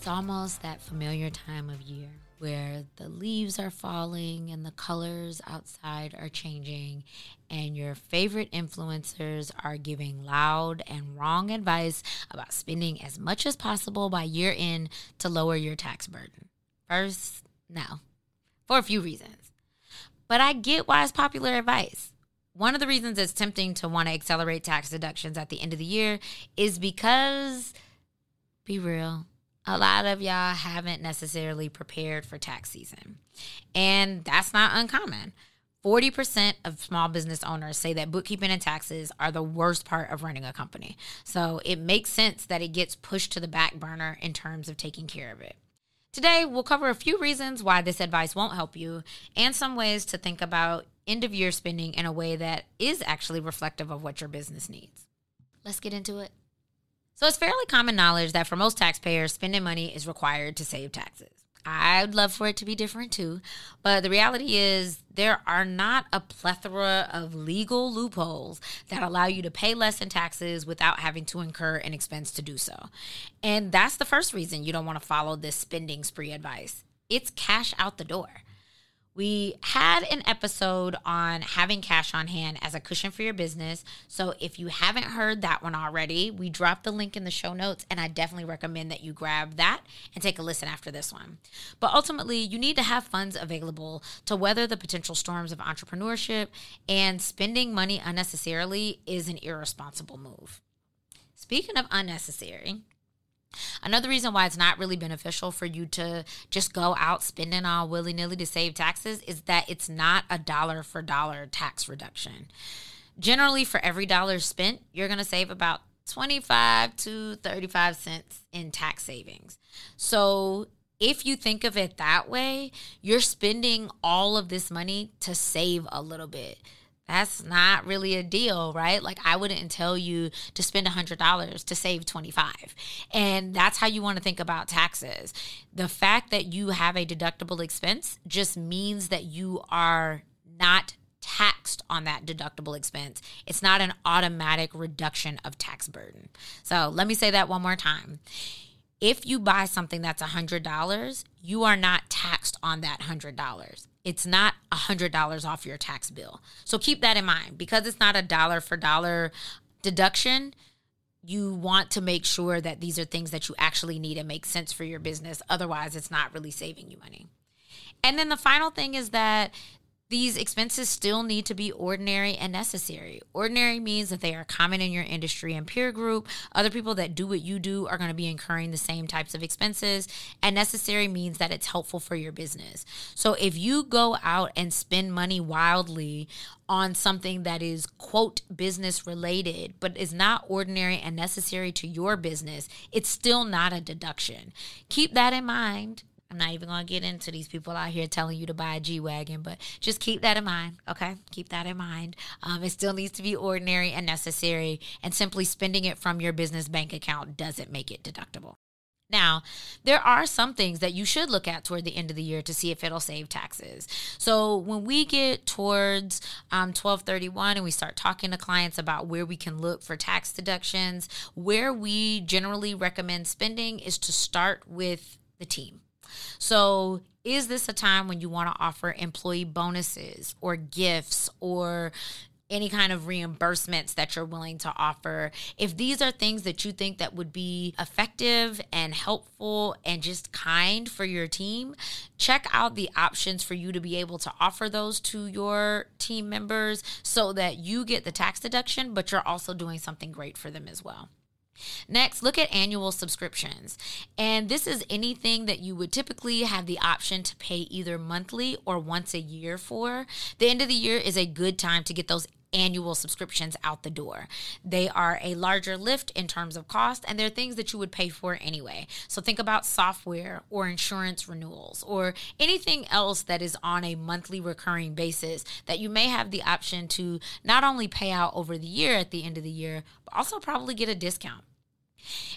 It's almost that familiar time of year where the leaves are falling and the colors outside are changing, and your favorite influencers are giving loud and wrong advice about spending as much as possible by year end to lower your tax burden. First, no, for a few reasons. But I get why it's popular advice. One of the reasons it's tempting to want to accelerate tax deductions at the end of the year is because, be real, a lot of y'all haven't necessarily prepared for tax season. And that's not uncommon. 40% of small business owners say that bookkeeping and taxes are the worst part of running a company. So it makes sense that it gets pushed to the back burner in terms of taking care of it. Today, we'll cover a few reasons why this advice won't help you and some ways to think about end of year spending in a way that is actually reflective of what your business needs. Let's get into it. So it's fairly common knowledge that for most taxpayers, spending money is required to save taxes. I'd love for it to be different too, but the reality is there are not a plethora of legal loopholes that allow you to pay less in taxes without having to incur an expense to do so. And that's the first reason you don't want to follow this spending spree advice. It's cash out the door. We had an episode on having cash on hand as a cushion for your business. So if you haven't heard that one already, we dropped the link in the show notes, and I definitely recommend that you grab that and take a listen after this one. But ultimately, you need to have funds available to weather the potential storms of entrepreneurship, and spending money unnecessarily is an irresponsible move. Speaking of unnecessary, Another reason why it's not really beneficial for you to just go out spending all willy nilly to save taxes is that it's not a dollar for dollar tax reduction. Generally, for every dollar spent, you're going to save about 25 to 35 cents in tax savings. So, if you think of it that way, you're spending all of this money to save a little bit that's not really a deal, right? Like I wouldn't tell you to spend $100 to save 25. And that's how you want to think about taxes. The fact that you have a deductible expense just means that you are not taxed on that deductible expense. It's not an automatic reduction of tax burden. So, let me say that one more time if you buy something that's $100, you are not taxed on that $100. It's not $100 off your tax bill. So keep that in mind. Because it's not a dollar for dollar deduction, you want to make sure that these are things that you actually need and make sense for your business. Otherwise, it's not really saving you money. And then the final thing is that these expenses still need to be ordinary and necessary. Ordinary means that they are common in your industry and peer group. Other people that do what you do are going to be incurring the same types of expenses. And necessary means that it's helpful for your business. So if you go out and spend money wildly on something that is, quote, business related, but is not ordinary and necessary to your business, it's still not a deduction. Keep that in mind I'm not even going to get into these people out here telling you to buy a G Wagon, but just keep that in mind, okay? Keep that in mind. Um, it still needs to be ordinary and necessary, and simply spending it from your business bank account doesn't make it deductible. Now, there are some things that you should look at toward the end of the year to see if it'll save taxes. So, when we get towards um, 1231 and we start talking to clients about where we can look for tax deductions, where we generally recommend spending is to start with the team. So, is this a time when you want to offer employee bonuses or gifts or any kind of reimbursements that you're willing to offer? If these are things that you think that would be effective and helpful and just kind for your team check out the options for you to be able to offer those to your team members so that you get the tax deduction but you're also doing something great for them as well Next, look at annual subscriptions. And this is anything that you would typically have the option to pay either monthly or once a year for. The end of the year is a good time to get those annual subscriptions out the door. They are a larger lift in terms of cost, and they're things that you would pay for anyway. So think about software or insurance renewals or anything else that is on a monthly recurring basis that you may have the option to not only pay out over the year at the end of the year, but also probably get a discount.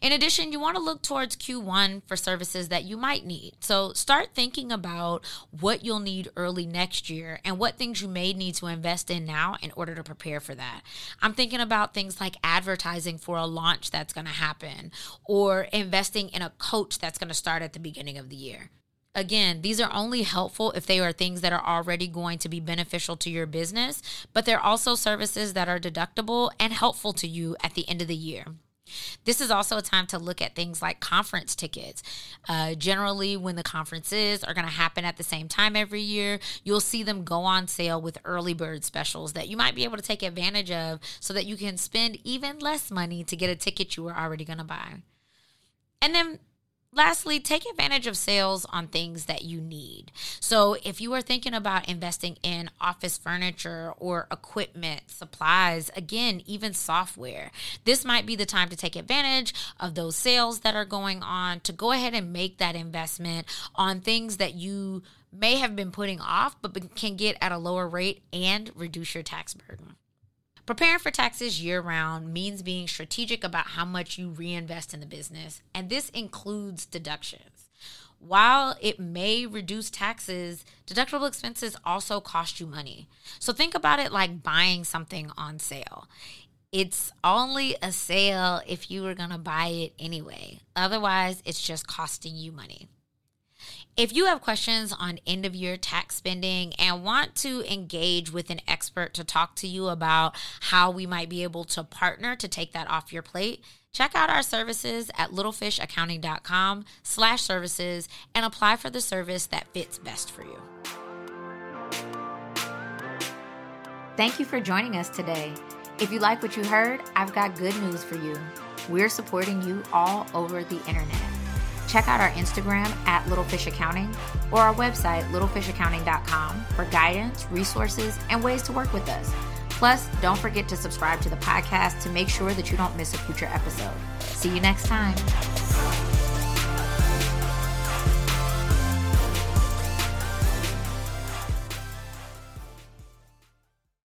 In addition, you want to look towards Q1 for services that you might need. So start thinking about what you'll need early next year and what things you may need to invest in now in order to prepare for that. I'm thinking about things like advertising for a launch that's going to happen or investing in a coach that's going to start at the beginning of the year. Again, these are only helpful if they are things that are already going to be beneficial to your business, but they're also services that are deductible and helpful to you at the end of the year. This is also a time to look at things like conference tickets. Uh, generally, when the conferences are going to happen at the same time every year, you'll see them go on sale with early bird specials that you might be able to take advantage of so that you can spend even less money to get a ticket you were already going to buy. And then Lastly, take advantage of sales on things that you need. So, if you are thinking about investing in office furniture or equipment, supplies, again, even software, this might be the time to take advantage of those sales that are going on to go ahead and make that investment on things that you may have been putting off, but can get at a lower rate and reduce your tax burden. Preparing for taxes year round means being strategic about how much you reinvest in the business, and this includes deductions. While it may reduce taxes, deductible expenses also cost you money. So think about it like buying something on sale. It's only a sale if you were going to buy it anyway. Otherwise, it's just costing you money. If you have questions on end of year tax spending and want to engage with an expert to talk to you about how we might be able to partner to take that off your plate, check out our services at littlefishaccounting.com slash services and apply for the service that fits best for you. Thank you for joining us today. If you like what you heard, I've got good news for you. We're supporting you all over the internet check out our Instagram at Littlefish Accounting or our website, littlefishaccounting.com, for guidance, resources, and ways to work with us. Plus, don't forget to subscribe to the podcast to make sure that you don't miss a future episode. See you next time.